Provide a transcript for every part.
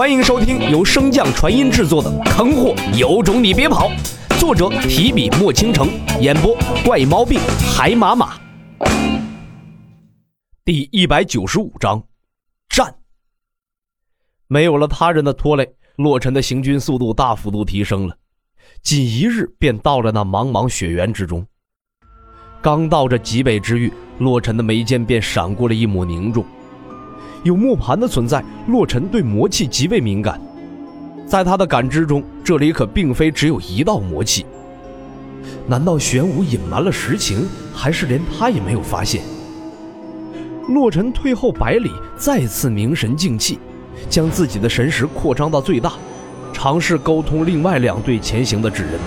欢迎收听由升降传音制作的《坑货有种你别跑》，作者提笔墨倾城，演播怪毛病海马马。第一百九十五章，战。没有了他人的拖累，洛尘的行军速度大幅度提升了，仅一日便到了那茫茫雪原之中。刚到这极北之域，洛尘的眉间便闪过了一抹凝重。有磨盘的存在，洛尘对魔气极为敏感。在他的感知中，这里可并非只有一道魔气。难道玄武隐瞒了实情，还是连他也没有发现？洛尘退后百里，再次凝神静气，将自己的神识扩张到最大，尝试沟通另外两队前行的纸人。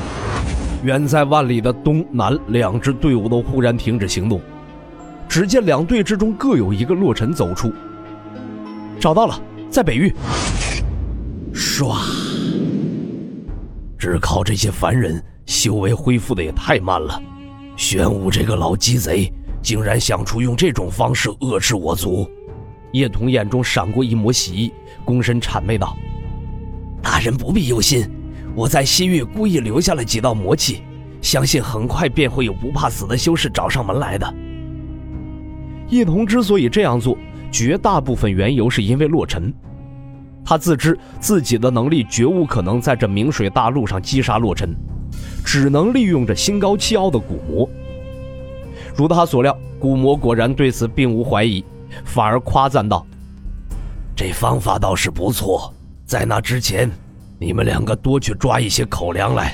远在万里的东南两支队伍都忽然停止行动，只见两队之中各有一个洛尘走出。找到了，在北域。唰！只靠这些凡人，修为恢复的也太慢了。玄武这个老鸡贼，竟然想出用这种方式遏制我族。叶童眼中闪过一抹喜意，躬身谄媚道：“大人不必忧心，我在西域故意留下了几道魔气，相信很快便会有不怕死的修士找上门来的。”叶童之所以这样做。绝大部分缘由是因为洛尘，他自知自己的能力绝无可能在这明水大陆上击杀洛尘，只能利用这心高气傲的古魔。如他所料，古魔果然对此并无怀疑，反而夸赞道：“这方法倒是不错，在那之前，你们两个多去抓一些口粮来。”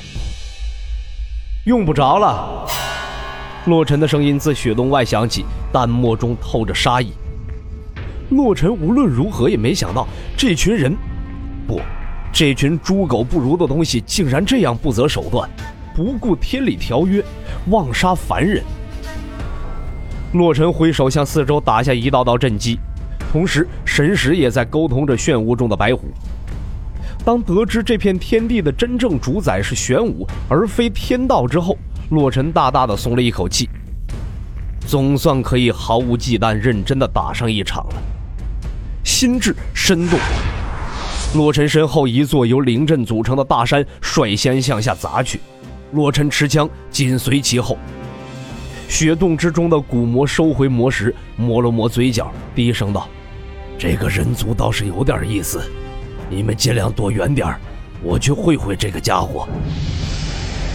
用不着了。洛尘的声音自雪洞外响起，淡漠中透着杀意。洛尘无论如何也没想到，这群人，不，这群猪狗不如的东西，竟然这样不择手段，不顾天理条约，妄杀凡人。洛尘挥手向四周打下一道道阵基，同时神识也在沟通着漩涡中的白虎。当得知这片天地的真正主宰是玄武而非天道之后，洛尘大大的松了一口气，总算可以毫无忌惮、认真的打上一场了。心智深动，洛尘身后一座由灵阵组成的大山率先向下砸去，洛尘持枪紧随其后。雪洞之中的古魔收回魔石，抹了抹嘴角，低声道：“这个人族倒是有点意思，你们尽量躲远点我去会会这个家伙。”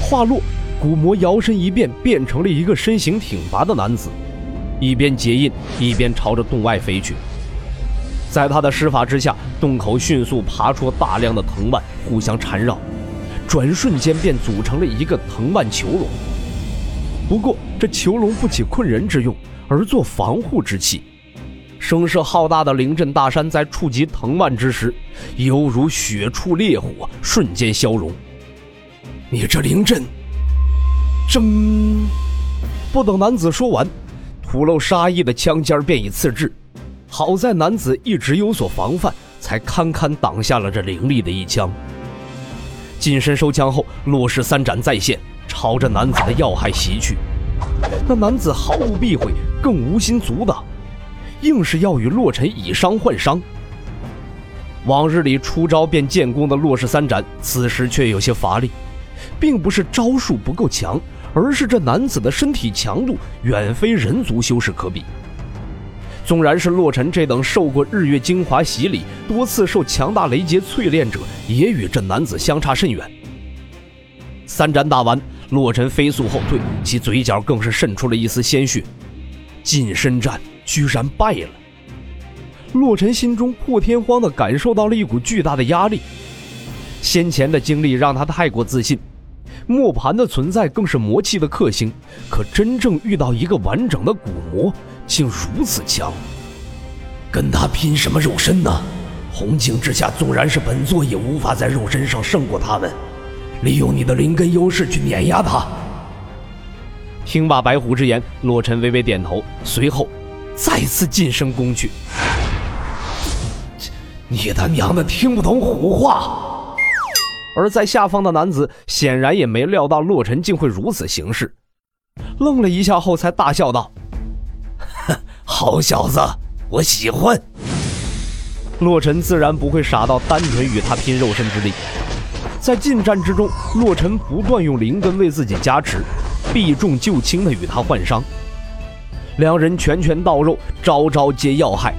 话落，古魔摇身一变，变成了一个身形挺拔的男子，一边结印，一边朝着洞外飞去。在他的施法之下，洞口迅速爬出大量的藤蔓，互相缠绕，转瞬间便组成了一个藤蔓囚笼。不过，这囚笼不起困人之用，而做防护之器。声势浩大的灵阵大山在触及藤蔓之时，犹如雪触烈火，瞬间消融。你这灵阵，真……不等男子说完，吐露杀意的枪尖便已刺至。好在男子一直有所防范，才堪堪挡下了这凌厉的一枪。近身收枪后，洛氏三斩再现，朝着男子的要害袭去。那男子毫无避讳，更无心阻挡，硬是要与洛尘以伤换伤。往日里出招便建功的洛氏三斩，此时却有些乏力，并不是招数不够强，而是这男子的身体强度远非人族修士可比。纵然是洛尘这等受过日月精华洗礼、多次受强大雷劫淬炼者，也与这男子相差甚远。三盏打完，洛尘飞速后退，其嘴角更是渗出了一丝鲜血。近身战居然败了，洛尘心中破天荒地感受到了一股巨大的压力。先前的经历让他太过自信，磨盘的存在更是魔气的克星，可真正遇到一个完整的古魔。竟如此强，跟他拼什么肉身呢？红镜之下，纵然是本座也无法在肉身上胜过他们。利用你的灵根优势去碾压他。听罢白虎之言，洛尘微微点头，随后再次近身攻去。你他娘的听不懂虎话！而在下方的男子显然也没料到洛尘竟会如此行事，愣了一下后才大笑道。好小子，我喜欢。洛尘自然不会傻到单纯与他拼肉身之力。在近战之中，洛尘不断用灵根为自己加持，避重就轻的与他换伤。两人拳拳到肉，招招皆要害，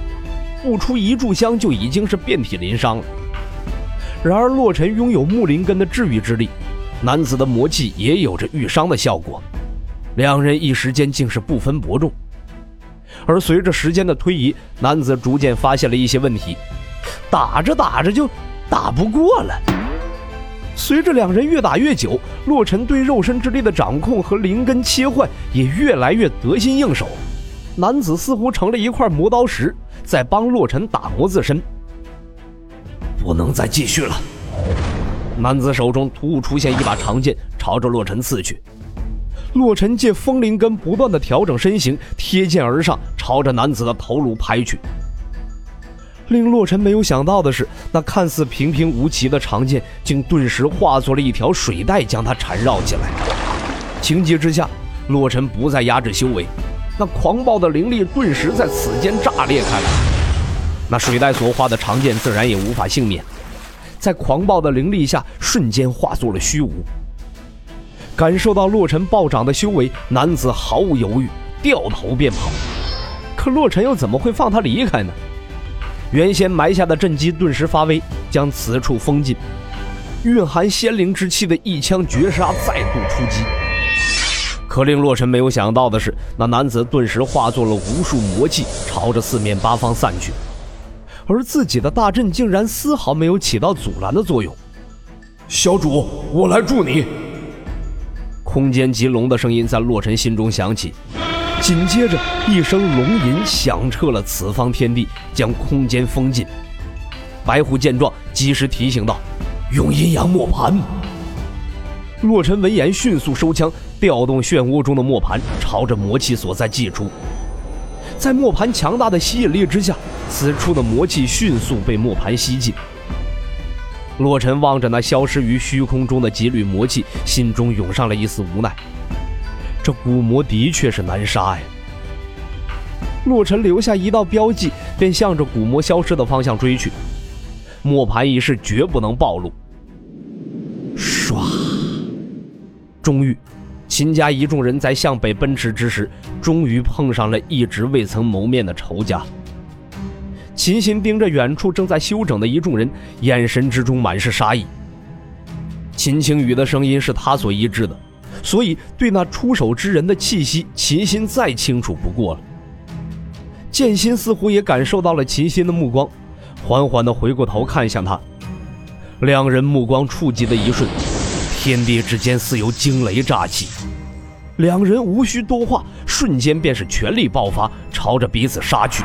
不出一炷香就已经是遍体鳞伤了。然而洛尘拥有木灵根的治愈之力，男子的魔气也有着愈伤的效果，两人一时间竟是不分伯仲。而随着时间的推移，男子逐渐发现了一些问题，打着打着就打不过了。随着两人越打越久，洛尘对肉身之力的掌控和灵根切换也越来越得心应手。男子似乎成了一块磨刀石，在帮洛尘打磨自身。不能再继续了。男子手中突兀出现一把长剑，朝着洛尘刺去。洛尘借风灵根不断的调整身形，贴剑而上，朝着男子的头颅拍去。令洛尘没有想到的是，那看似平平无奇的长剑，竟顿时化作了一条水带，将他缠绕起来。情急之下，洛尘不再压制修为，那狂暴的灵力顿时在此间炸裂开来。那水带所化的长剑自然也无法幸免，在狂暴的灵力下，瞬间化作了虚无。感受到洛尘暴涨的修为，男子毫无犹豫，掉头便跑。可洛尘又怎么会放他离开呢？原先埋下的阵基顿时发威，将此处封禁。蕴含仙灵之气的一枪绝杀再度出击。可令洛尘没有想到的是，那男子顿时化作了无数魔气，朝着四面八方散去，而自己的大阵竟然丝毫没有起到阻拦的作用。小主，我来助你。空间极龙的声音在洛尘心中响起，紧接着一声龙吟响彻了此方天地，将空间封禁。白虎见状，及时提醒道：“用阴阳磨盘。”洛尘闻言，迅速收枪，调动漩涡中的磨盘，朝着魔气所在祭出。在磨盘强大的吸引力之下，此处的魔气迅速被磨盘吸尽。洛尘望着那消失于虚空中的几缕魔气，心中涌上了一丝无奈。这古魔的确是难杀呀！洛尘留下一道标记，便向着古魔消失的方向追去。磨盘一事绝不能暴露。唰！终于，秦家一众人在向北奔驰之时，终于碰上了一直未曾谋面的仇家。秦心盯着远处正在休整的一众人，眼神之中满是杀意。秦青雨的声音是他所医治的，所以对那出手之人的气息，秦心再清楚不过了。剑心似乎也感受到了秦心的目光，缓缓地回过头看向他。两人目光触及的一瞬，天地之间似有惊雷炸起，两人无需多话，瞬间便是全力爆发，朝着彼此杀去。